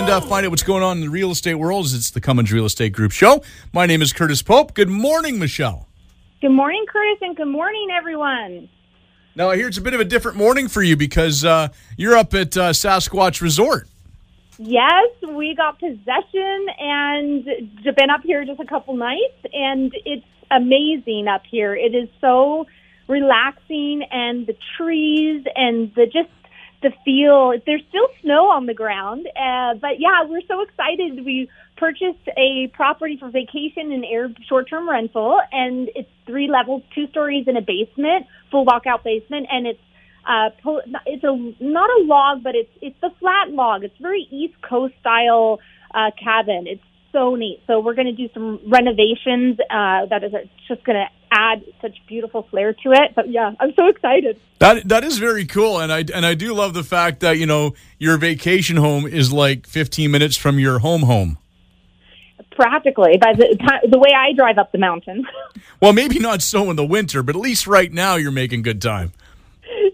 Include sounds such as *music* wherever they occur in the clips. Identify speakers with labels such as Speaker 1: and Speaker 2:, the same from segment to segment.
Speaker 1: And uh, find out what's going on in the real estate world. It's the Cummins Real Estate Group show. My name is Curtis Pope. Good morning, Michelle.
Speaker 2: Good morning, Curtis, and good morning, everyone.
Speaker 1: Now, I hear it's a bit of a different morning for you because uh, you're up at uh, Sasquatch Resort.
Speaker 2: Yes, we got possession and been up here just a couple nights, and it's amazing up here. It is so relaxing, and the trees and the just the feel. There's still snow on the ground, uh, but yeah, we're so excited. We purchased a property for vacation and air short-term rental, and it's three levels, two stories, and a basement, full walkout basement, and it's uh, it's a not a log, but it's it's the flat log. It's very East Coast style uh, cabin. It's so neat. So we're going to do some renovations. Uh, that is just going to add such beautiful flair to it. But yeah, I'm so excited.
Speaker 1: That that is very cool, and I and I do love the fact that you know your vacation home is like 15 minutes from your home home.
Speaker 2: Practically, by the time, the way I drive up the mountain. *laughs*
Speaker 1: well, maybe not so in the winter, but at least right now you're making good time.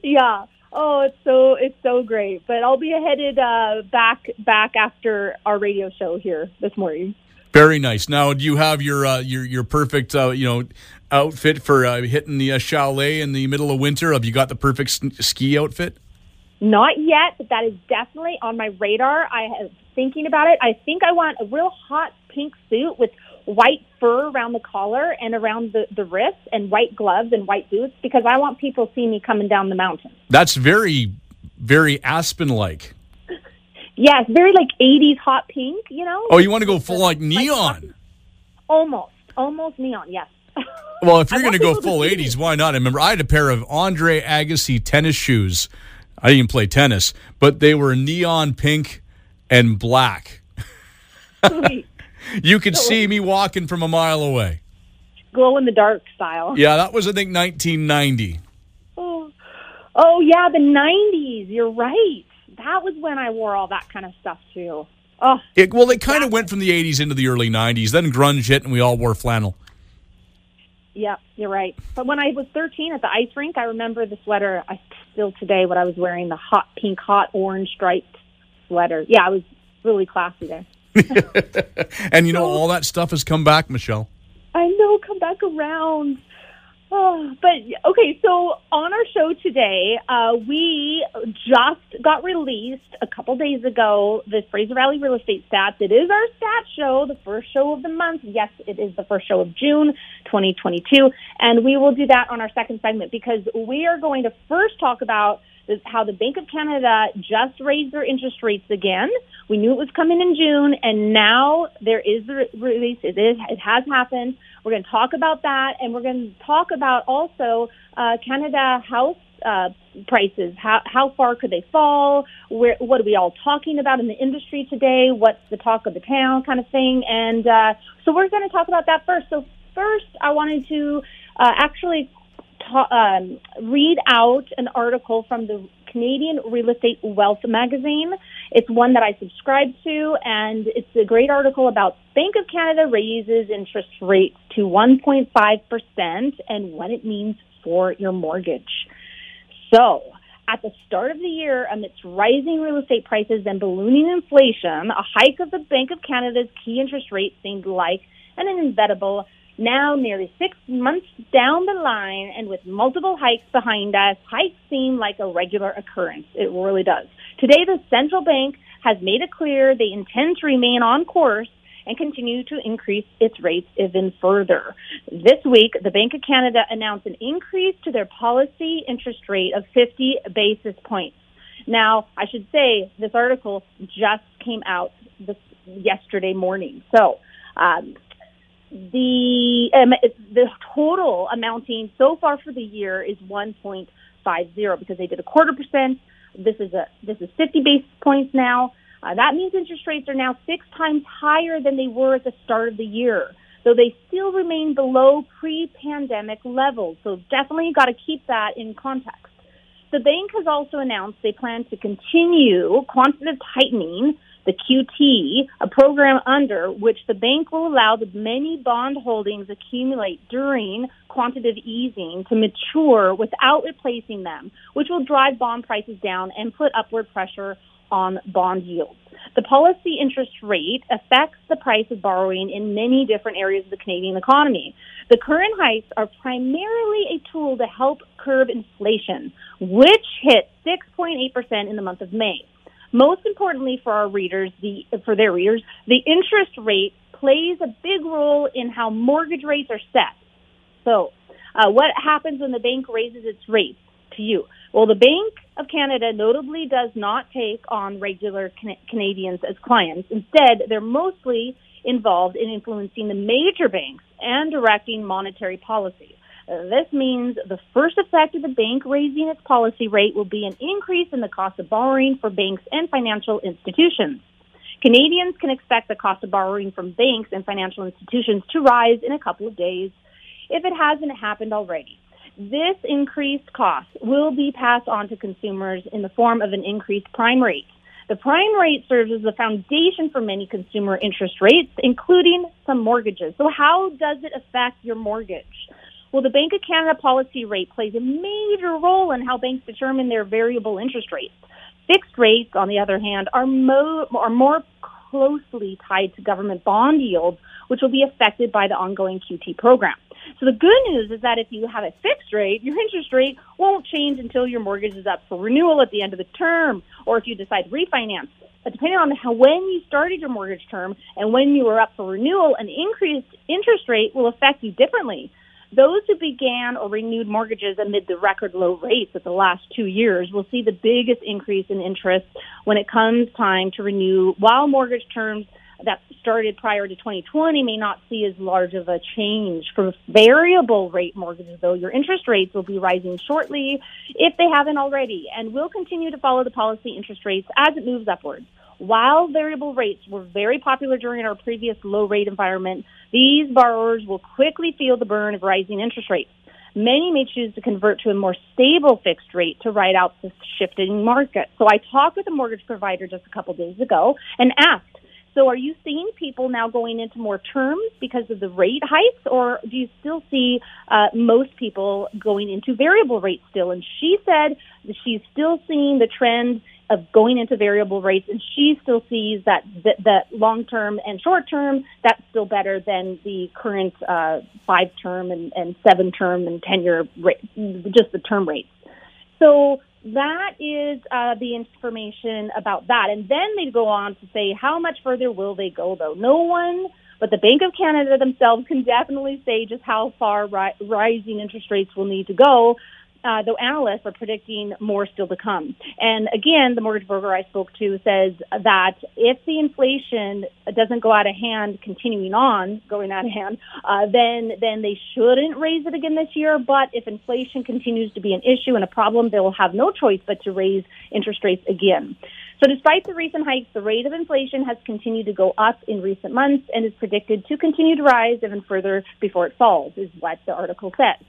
Speaker 2: yeah. Oh, it's so it's so great. But I'll be headed uh, back back after our radio show here this morning.
Speaker 1: Very nice. Now, do you have your uh, your your perfect uh, you know outfit for uh, hitting the uh, chalet in the middle of winter? Have you got the perfect ski outfit?
Speaker 2: Not yet, but that is definitely on my radar. I am thinking about it. I think I want a real hot pink suit with white fur around the collar and around the, the wrists and white gloves and white boots because I want people to see me coming down the mountain.
Speaker 1: That's very, very Aspen like.
Speaker 2: Yes, very like 80s hot pink, you know?
Speaker 1: Oh, you want to go full like neon?
Speaker 2: almost. Almost neon, yes. *laughs*
Speaker 1: Well, if you're going to go full 80s, why not? I remember I had a pair of Andre Agassi tennis shoes. I didn't play tennis, but they were neon pink and black. *laughs* you could see me walking from a mile away.
Speaker 2: Glow in the dark style.
Speaker 1: Yeah, that was I think 1990.
Speaker 2: Oh, oh yeah, the 90s. You're right. That was when I wore all that kind of stuff too. Oh,
Speaker 1: it, well, it kind of went from the 80s into the early 90s. Then grunge hit, and we all wore flannel.
Speaker 2: Yeah, you're right. But when I was 13 at the ice rink, I remember the sweater. I still today what I was wearing the hot pink, hot orange striped sweater. Yeah, I was really classy there. *laughs*
Speaker 1: and you know, all that stuff has come back, Michelle.
Speaker 2: I know, come back around. Oh, but okay, so on our show today, uh, we just got released a couple days ago the Fraser Valley Real Estate Stats. It is our stat show, the first show of the month. Yes, it is the first show of June 2022, and we will do that on our second segment because we are going to first talk about how the Bank of Canada just raised their interest rates again. We knew it was coming in June, and now there is the release. It is. It has happened. We're going to talk about that, and we're going to talk about also uh, Canada house uh, prices. How how far could they fall? Where what are we all talking about in the industry today? What's the talk of the town, kind of thing? And uh, so we're going to talk about that first. So first, I wanted to uh, actually ta- um, read out an article from the Canadian Real Estate Wealth magazine. It's one that I subscribe to, and it's a great article about Bank of Canada raises interest rates to 1.5% and what it means for your mortgage. So, at the start of the year, amidst rising real estate prices and ballooning inflation, a hike of the Bank of Canada's key interest rate seemed like an inevitable now, nearly six months down the line, and with multiple hikes behind us, hikes seem like a regular occurrence. It really does. Today, the central bank has made it clear they intend to remain on course and continue to increase its rates even further. This week, the Bank of Canada announced an increase to their policy interest rate of 50 basis points. Now, I should say this article just came out this yesterday morning. So, um, the um, the total amounting so far for the year is 1.50 because they did a quarter percent. This is a this is 50 basis points now. Uh, that means interest rates are now six times higher than they were at the start of the year, though they still remain below pre-pandemic levels. So definitely got to keep that in context. The bank has also announced they plan to continue quantitative tightening the QT, a program under which the bank will allow the many bond holdings accumulate during quantitative easing to mature without replacing them, which will drive bond prices down and put upward pressure on bond yields. The policy interest rate affects the price of borrowing in many different areas of the Canadian economy. The current hikes are primarily a tool to help curb inflation, which hit 6.8% in the month of May. Most importantly for our readers, the, for their readers, the interest rate plays a big role in how mortgage rates are set. So, uh, what happens when the bank raises its rates to you? Well, the Bank of Canada notably does not take on regular Can- Canadians as clients. Instead, they're mostly involved in influencing the major banks and directing monetary policy. This means the first effect of the bank raising its policy rate will be an increase in the cost of borrowing for banks and financial institutions. Canadians can expect the cost of borrowing from banks and financial institutions to rise in a couple of days if it hasn't happened already. This increased cost will be passed on to consumers in the form of an increased prime rate. The prime rate serves as the foundation for many consumer interest rates, including some mortgages. So how does it affect your mortgage? Well, the Bank of Canada policy rate plays a major role in how banks determine their variable interest rates. Fixed rates, on the other hand, are, mo- are more closely tied to government bond yields, which will be affected by the ongoing QT program. So the good news is that if you have a fixed rate, your interest rate won't change until your mortgage is up for renewal at the end of the term, or if you decide to refinance. But depending on how when you started your mortgage term and when you were up for renewal, an increased interest rate will affect you differently. Those who began or renewed mortgages amid the record low rates of the last two years will see the biggest increase in interest when it comes time to renew, while mortgage terms that started prior to 2020 may not see as large of a change. For variable rate mortgages, though, your interest rates will be rising shortly if they haven't already, and will continue to follow the policy interest rates as it moves upwards. While variable rates were very popular during our previous low rate environment, these borrowers will quickly feel the burn of rising interest rates. Many may choose to convert to a more stable fixed rate to ride out the shifting market. So I talked with a mortgage provider just a couple days ago and asked, so are you seeing people now going into more terms because of the rate hikes, or do you still see uh, most people going into variable rates still? And she said she's still seeing the trend of going into variable rates, and she still sees that that long term and short term that's still better than the current uh, five term and, and seven term and ten year rate, just the term rates. So that is uh, the information about that, and then they go on to say how much further will they go though. No one. But the Bank of Canada themselves can definitely say just how far ri- rising interest rates will need to go uh, though analysts are predicting more still to come. And again, the mortgage broker I spoke to says that if the inflation doesn't go out of hand, continuing on going out of hand, uh, then then they shouldn't raise it again this year. But if inflation continues to be an issue and a problem, they will have no choice but to raise interest rates again. So despite the recent hikes, the rate of inflation has continued to go up in recent months and is predicted to continue to rise even further before it falls, is what the article says.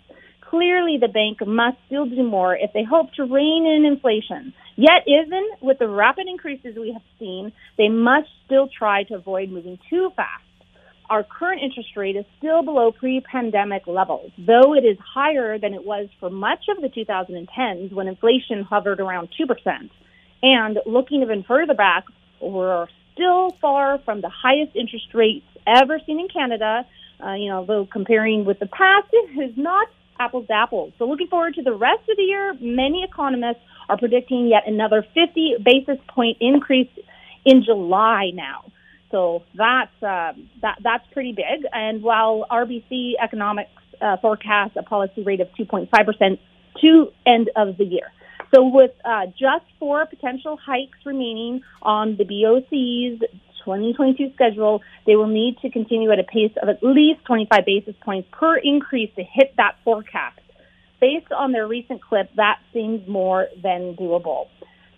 Speaker 2: Clearly, the bank must still do more if they hope to rein in inflation. Yet, even with the rapid increases we have seen, they must still try to avoid moving too fast. Our current interest rate is still below pre-pandemic levels, though it is higher than it was for much of the 2010s when inflation hovered around 2%. And looking even further back, we're still far from the highest interest rates ever seen in Canada. Uh, you know, though comparing with the past, it is not apples to apples. So looking forward to the rest of the year, many economists are predicting yet another 50 basis point increase in July now. So that's uh, that that's pretty big. And while RBC Economics uh, forecasts a policy rate of 2.5 percent to end of the year. So with uh, just four potential hikes remaining on the BOC's 2022 schedule, they will need to continue at a pace of at least 25 basis points per increase to hit that forecast. Based on their recent clip, that seems more than doable.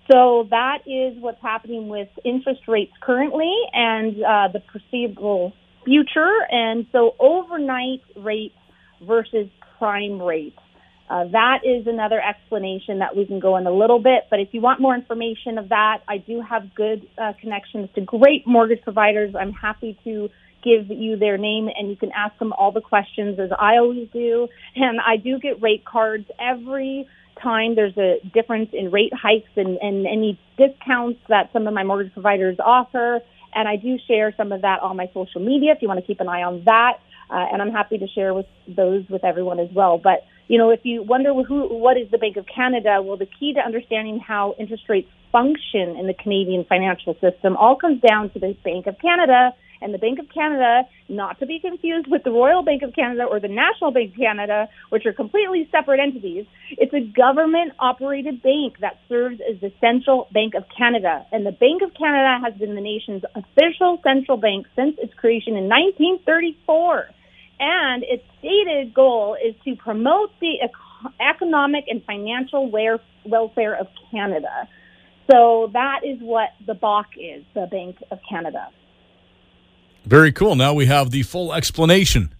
Speaker 2: So that is what's happening with interest rates currently and uh, the foreseeable future. And so overnight rates versus prime rates. Uh, that is another explanation that we can go in a little bit. But if you want more information of that, I do have good uh, connections to great mortgage providers. I'm happy to give you their name and you can ask them all the questions as I always do. And I do get rate cards every time there's a difference in rate hikes and, and any discounts that some of my mortgage providers offer. And I do share some of that on my social media if you want to keep an eye on that. Uh, and I'm happy to share with those with everyone as well. But you know, if you wonder who, what is the Bank of Canada, well, the key to understanding how interest rates function in the Canadian financial system all comes down to the Bank of Canada. And the Bank of Canada, not to be confused with the Royal Bank of Canada or the National Bank of Canada, which are completely separate entities, it's a government operated bank that serves as the central bank of Canada. And the Bank of Canada has been the nation's official central bank since its creation in 1934 and its stated goal is to promote the economic and financial welfare of Canada. So that is what the BOC is, the Bank of Canada.
Speaker 1: Very cool. Now we have the full explanation.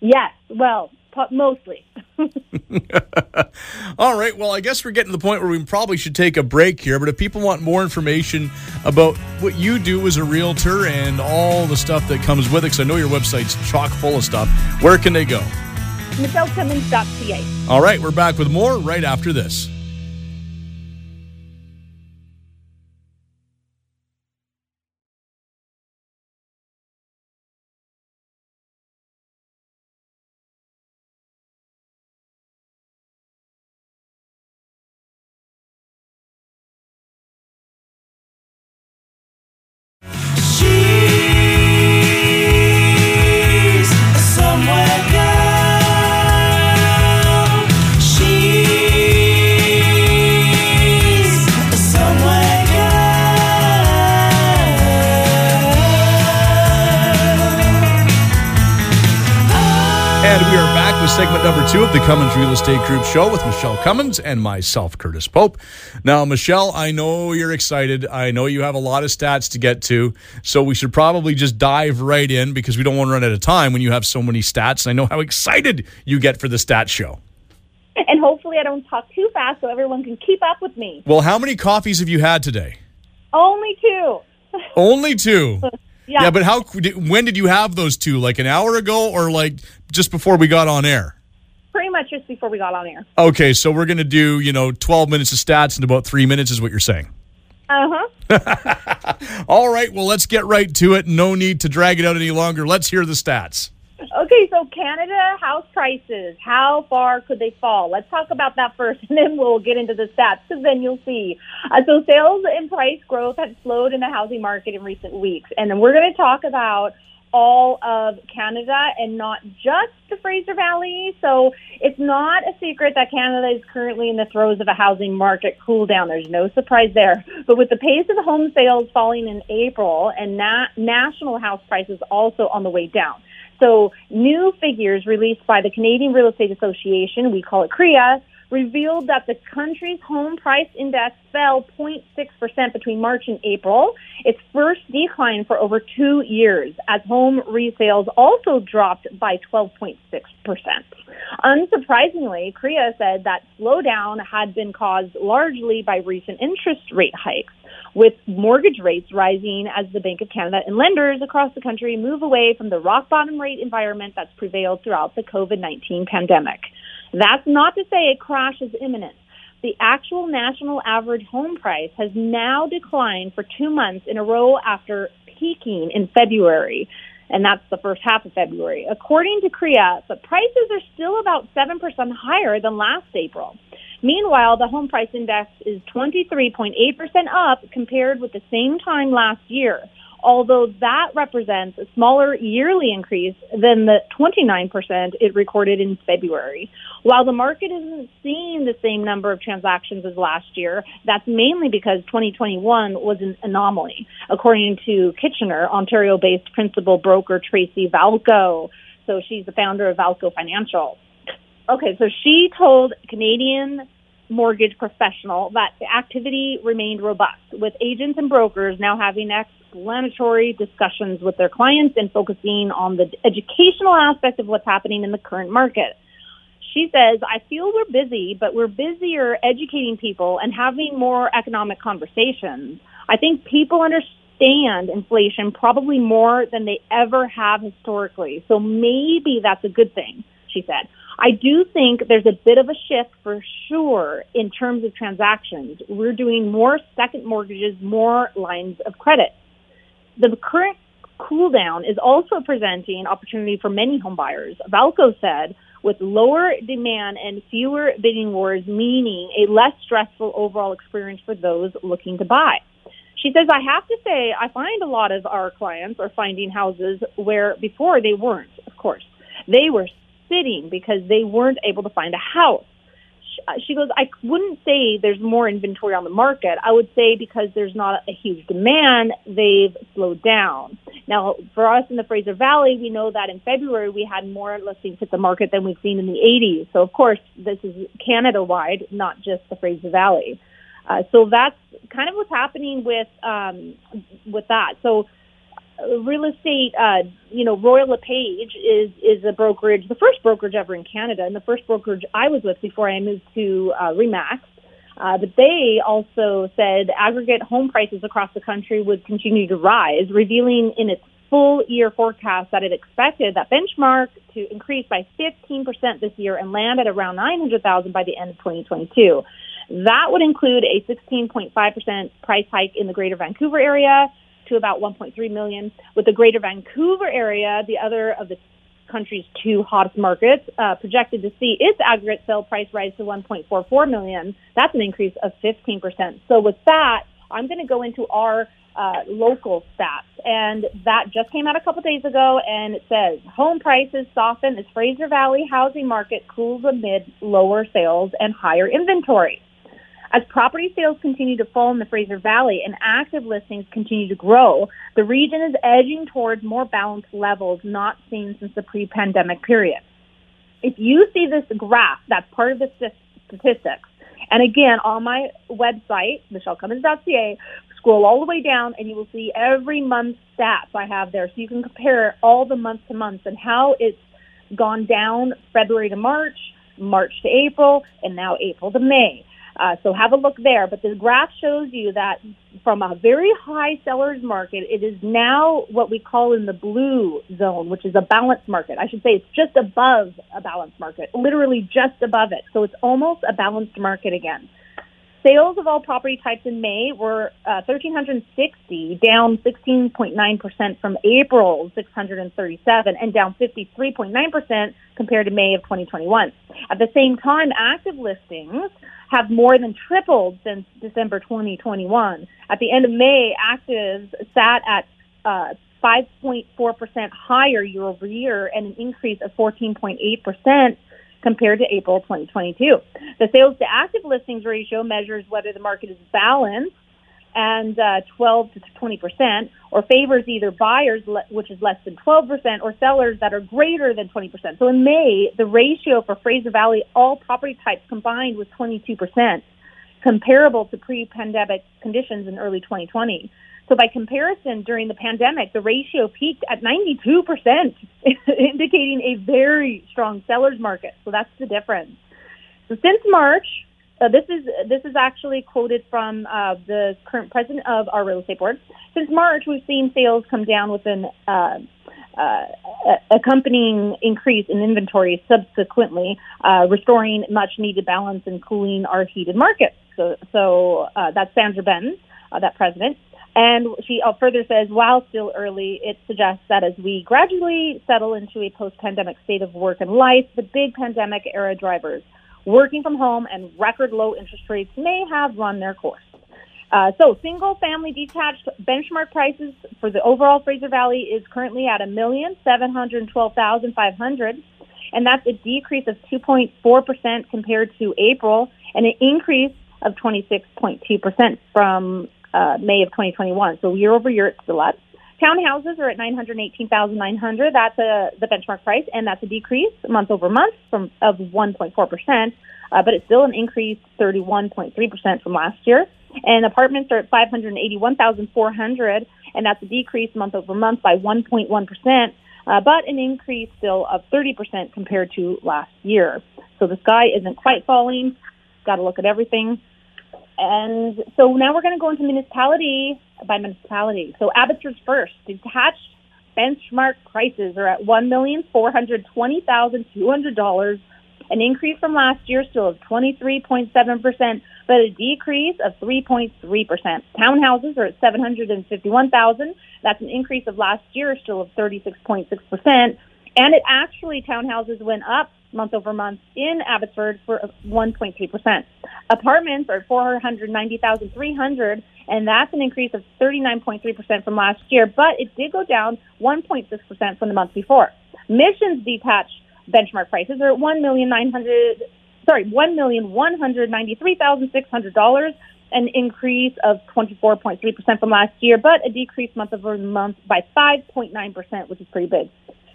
Speaker 2: Yes, well, mostly. *laughs*
Speaker 1: All right. Well, I guess we're getting to the point where we probably should take a break here. But if people want more information about what you do as a realtor and all the stuff that comes with it, because I know your website's chock full of stuff, where can they go?
Speaker 2: MichelleCummins.ca.
Speaker 1: All right. We're back with more right after this. Two of the Cummins Real Estate Group show with Michelle Cummins and myself, Curtis Pope. Now, Michelle, I know you're excited. I know you have a lot of stats to get to, so we should probably just dive right in because we don't want to run out of time when you have so many stats. And I know how excited you get for the stat show.
Speaker 2: And hopefully, I don't talk too fast so everyone can keep up with me.
Speaker 1: Well, how many coffees have you had today?
Speaker 2: Only two. *laughs*
Speaker 1: Only two. Yeah. yeah, but how? When did you have those two? Like an hour ago, or like just before we got on air?
Speaker 2: Much just before we got on air.
Speaker 1: Okay, so we're going to do, you know, 12 minutes of stats in about three minutes, is what you're saying.
Speaker 2: Uh
Speaker 1: huh. *laughs* All right, well, let's get right to it. No need to drag it out any longer. Let's hear the stats.
Speaker 2: Okay, so Canada house prices, how far could they fall? Let's talk about that *laughs* first, and then we'll get into the stats, because then you'll see. Uh, so sales and price growth have slowed in the housing market in recent weeks, and then we're going to talk about all of Canada and not just the Fraser Valley. So it's not a secret that Canada is currently in the throes of a housing market cool down. There's no surprise there. But with the pace of home sales falling in April and na- national house prices also on the way down. So new figures released by the Canadian Real Estate Association, we call it CREA, revealed that the country's home price index fell 0.6% between March and April, its first decline for over two years, as home resales also dropped by 12.6%. Unsurprisingly, CREA said that slowdown had been caused largely by recent interest rate hikes, with mortgage rates rising as the Bank of Canada and lenders across the country move away from the rock bottom rate environment that's prevailed throughout the COVID 19 pandemic. That's not to say a crash is imminent. The actual national average home price has now declined for two months in a row after peaking in February, and that's the first half of February. According to CREA, the prices are still about 7% higher than last April. Meanwhile, the home price index is 23.8% up compared with the same time last year although that represents a smaller yearly increase than the 29% it recorded in February. While the market isn't seeing the same number of transactions as last year, that's mainly because 2021 was an anomaly, according to Kitchener, Ontario based principal broker Tracy Valko. So she's the founder of Valko Financial. Okay, so she told Canadian mortgage professional that the activity remained robust, with agents and brokers now having explanatory discussions with their clients and focusing on the educational aspect of what's happening in the current market. She says, I feel we're busy, but we're busier educating people and having more economic conversations. I think people understand inflation probably more than they ever have historically. So maybe that's a good thing, she said. I do think there's a bit of a shift for sure in terms of transactions. We're doing more second mortgages, more lines of credit. The current cool down is also presenting opportunity for many home buyers. Valko said with lower demand and fewer bidding wars, meaning a less stressful overall experience for those looking to buy. She says, I have to say, I find a lot of our clients are finding houses where before they weren't, of course. They were sitting because they weren't able to find a house. She goes, I wouldn't say there's more inventory on the market. I would say because there's not a huge demand, they've slowed down. Now, for us in the Fraser Valley, we know that in February we had more listings hit the market than we've seen in the 80s. So, of course, this is Canada wide, not just the Fraser Valley. Uh, so that's kind of what's happening with um, with that. So real estate, uh, you know, Royal LePage is is a brokerage, the first brokerage ever in Canada, and the first brokerage I was with before I moved to uh, Remax. Uh, but they also said aggregate home prices across the country would continue to rise, revealing in its full year forecast that it expected that benchmark to increase by 15% this year and land at around 900,000 by the end of 2022. That would include a 16.5% price hike in the Greater Vancouver area, to about 1.3 million, with the Greater Vancouver area, the other of the country's two hottest markets, uh, projected to see its aggregate sale price rise to 1.44 million. That's an increase of 15%. So with that, I'm going to go into our uh, local stats, and that just came out a couple days ago, and it says home prices soften as Fraser Valley housing market cools amid lower sales and higher inventory. As property sales continue to fall in the Fraser Valley and active listings continue to grow, the region is edging towards more balanced levels not seen since the pre-pandemic period. If you see this graph, that's part of the statistics. And again, on my website, michellecummins.ca, scroll all the way down and you will see every month stats I have there. So you can compare all the month to month and how it's gone down February to March, March to April, and now April to May. Uh, so have a look there. But the graph shows you that from a very high seller's market, it is now what we call in the blue zone, which is a balanced market. I should say it's just above a balanced market, literally just above it. So it's almost a balanced market again. Sales of all property types in May were uh, 1,360, down 16.9% from April 637, and down 53.9% compared to May of 2021. At the same time, active listings have more than tripled since December 2021. At the end of May, actives sat at uh, 5.4% higher year over year and an increase of 14.8% compared to April 2022. The sales to active listings ratio measures whether the market is balanced and uh, 12 to 20 percent, or favors either buyers, which is less than 12 percent, or sellers that are greater than 20 percent. So in May, the ratio for Fraser Valley all property types combined was 22 percent, comparable to pre-pandemic conditions in early 2020. So by comparison, during the pandemic, the ratio peaked at 92 percent, *laughs* indicating a very strong sellers market. So that's the difference. So since March, uh, this is this is actually quoted from uh, the current president of our real estate board. Since March, we've seen sales come down with an uh, uh accompanying increase in inventory. Subsequently, uh, restoring much needed balance and cooling our heated markets. So, so uh, that's Sandra Benz, that president. And she further says, while still early, it suggests that as we gradually settle into a post-pandemic state of work and life, the big pandemic era drivers working from home and record low interest rates may have run their course. Uh, so single family detached benchmark prices for the overall Fraser Valley is currently at a million seven hundred twelve thousand five hundred, and that's a decrease of 2.4 percent compared to April, and an increase of 26.2 percent from uh, May of 2021. So year over year, it's still up. Townhouses are at 918,900. That's a, the benchmark price, and that's a decrease month over month from of 1.4 percent, uh, but it's still an increase 31.3 percent from last year. And apartments are at 581,400, and that's a decrease month over month by 1.1 percent, uh, but an increase still of 30 percent compared to last year. So the sky isn't quite falling. Got to look at everything. And so now we're going to go into municipality by municipality. So Abbotsford's first detached benchmark prices are at one million four hundred twenty thousand two hundred dollars an increase from last year still of 23.7%, but a decrease of 3.3%. Townhouses are at 751,000. That's an increase of last year still of 36.6%. And it actually, townhouses went up month over month in Abbotsford for 1.3%. Apartments are 490,300, and that's an increase of 39.3% from last year, but it did go down 1.6% from the month before. Mission's detached benchmark prices are at one million nine hundred, sorry, one million one hundred ninety three thousand six hundred dollars, an increase of twenty four point three percent from last year, but a decrease month over month by five point nine percent, which is pretty big.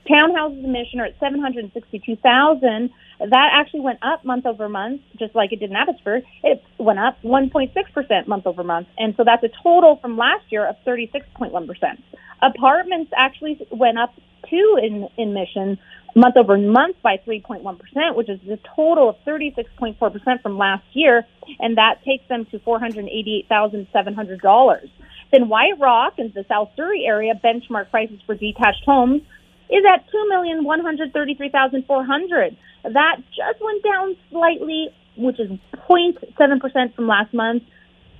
Speaker 2: Townhouses in Mission are at seven hundred sixty two thousand. That actually went up month over month, just like it did in Abbotsford. It went up 1.6% month over month. And so that's a total from last year of 36.1%. Apartments actually went up too in, in Mission month over month by 3.1%, which is a total of 36.4% from last year, and that takes them to $488,700. Then White Rock and the South Surrey area benchmark prices for detached homes is at 2,133,400. That just went down slightly, which is 0.7% from last month.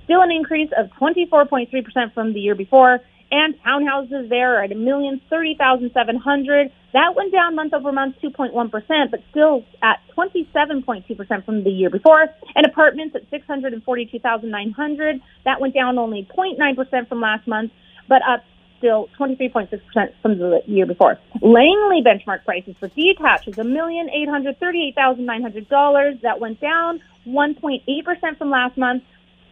Speaker 2: Still an increase of 24.3% from the year before and townhouses there are at a million thirty thousand seven hundred. That went down month over month, two point one percent, but still at twenty seven point two percent from the year before. And apartments at six hundred and forty two thousand nine hundred. That went down only 0.9 percent from last month, but up still 23.6% from the year before. Langley benchmark prices for detached is a million eight hundred thirty-eight thousand nine hundred dollars. That went down 1.8% from last month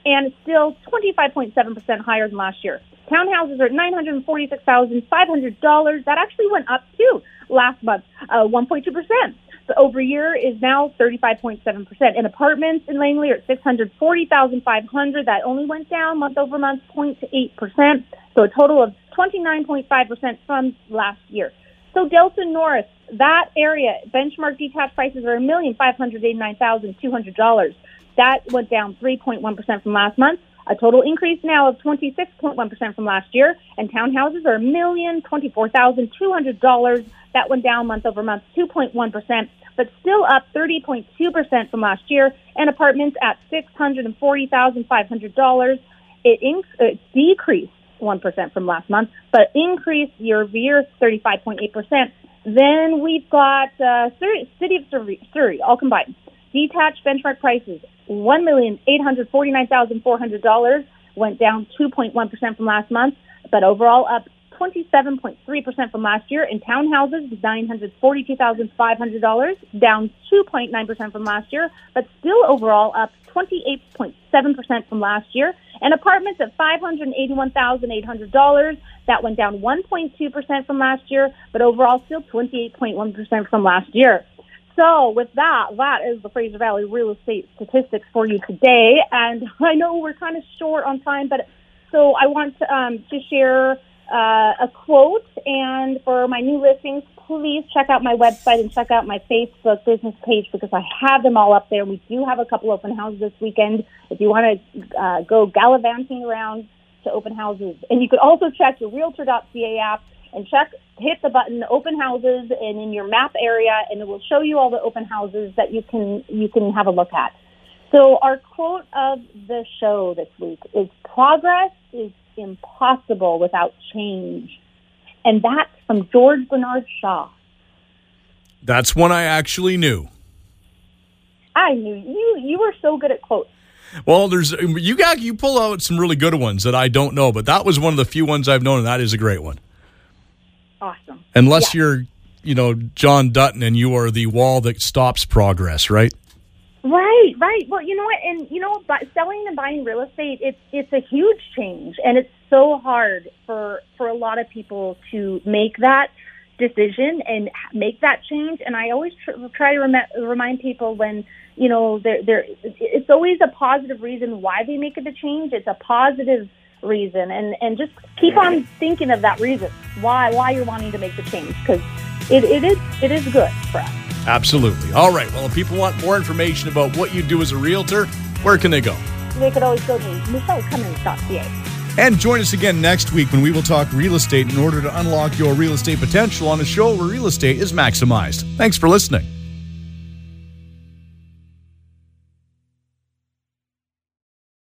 Speaker 2: and still 25.7% higher than last year. Townhouses are at $946,500. That actually went up too last month, uh, 1.2%. Over year is now 35.7%. And apartments in Langley are at 640,500. That only went down month over month, 0.8%. So a total of 29.5% from last year. So Delta North, that area, benchmark detached prices are $1,589,200. That went down 3.1% from last month a total increase now of 26.1% from last year, and townhouses are $1,024,200. That went down month over month 2.1%, but still up 30.2% from last year, and apartments at $640,500. It, inc- it decreased 1% from last month, but increased year over year 35.8%. Then we've got uh, City of Surrey, Surrey, all combined. Detached benchmark prices one million eight hundred forty nine thousand four hundred dollars went down two point one percent from last month, but overall up twenty seven point three percent from last year. In townhouses, nine hundred forty two thousand five hundred dollars, down two point nine percent from last year, but still overall up twenty eight point seven percent from last year. And apartments at five hundred eighty one thousand eight hundred dollars, that went down one point two percent from last year, but overall still twenty eight point one percent from last year. So, with that, that is the Fraser Valley real estate statistics for you today. And *laughs* I know we're kind of short on time, but so I want to, um, to share uh, a quote. And for my new listings, please check out my website and check out my Facebook business page because I have them all up there. We do have a couple open houses this weekend. If you want to uh, go gallivanting around to open houses, and you could also check your Realtor.ca app and check hit the button open houses and in your map area and it will show you all the open houses that you can you can have a look at. So our quote of the show this week is progress is impossible without change. And that's from George Bernard Shaw.
Speaker 1: That's one I actually knew.
Speaker 2: I knew you you were so good at quotes.
Speaker 1: Well, there's you got you pull out some really good ones that I don't know, but that was one of the few ones I've known, and that is a great one. Unless yeah. you're, you know, John Dutton and you are the wall that stops progress, right?
Speaker 2: Right, right. Well, you know what, and you know, selling and buying real estate, it's it's a huge change, and it's so hard for for a lot of people to make that decision and make that change. And I always tr- try to rem- remind people when you know there there it's always a positive reason why they make the change. It's a positive reason. And and just keep on thinking of that reason why why you're wanting to make the change because it, it is it is good for us.
Speaker 1: Absolutely. All right. Well if people want more information about what you do as a realtor where can they go?
Speaker 2: They could always go to michellecummins.ca
Speaker 1: and join us again next week when we will talk real estate in order to unlock your real estate potential on a show where real estate is maximized. Thanks for listening.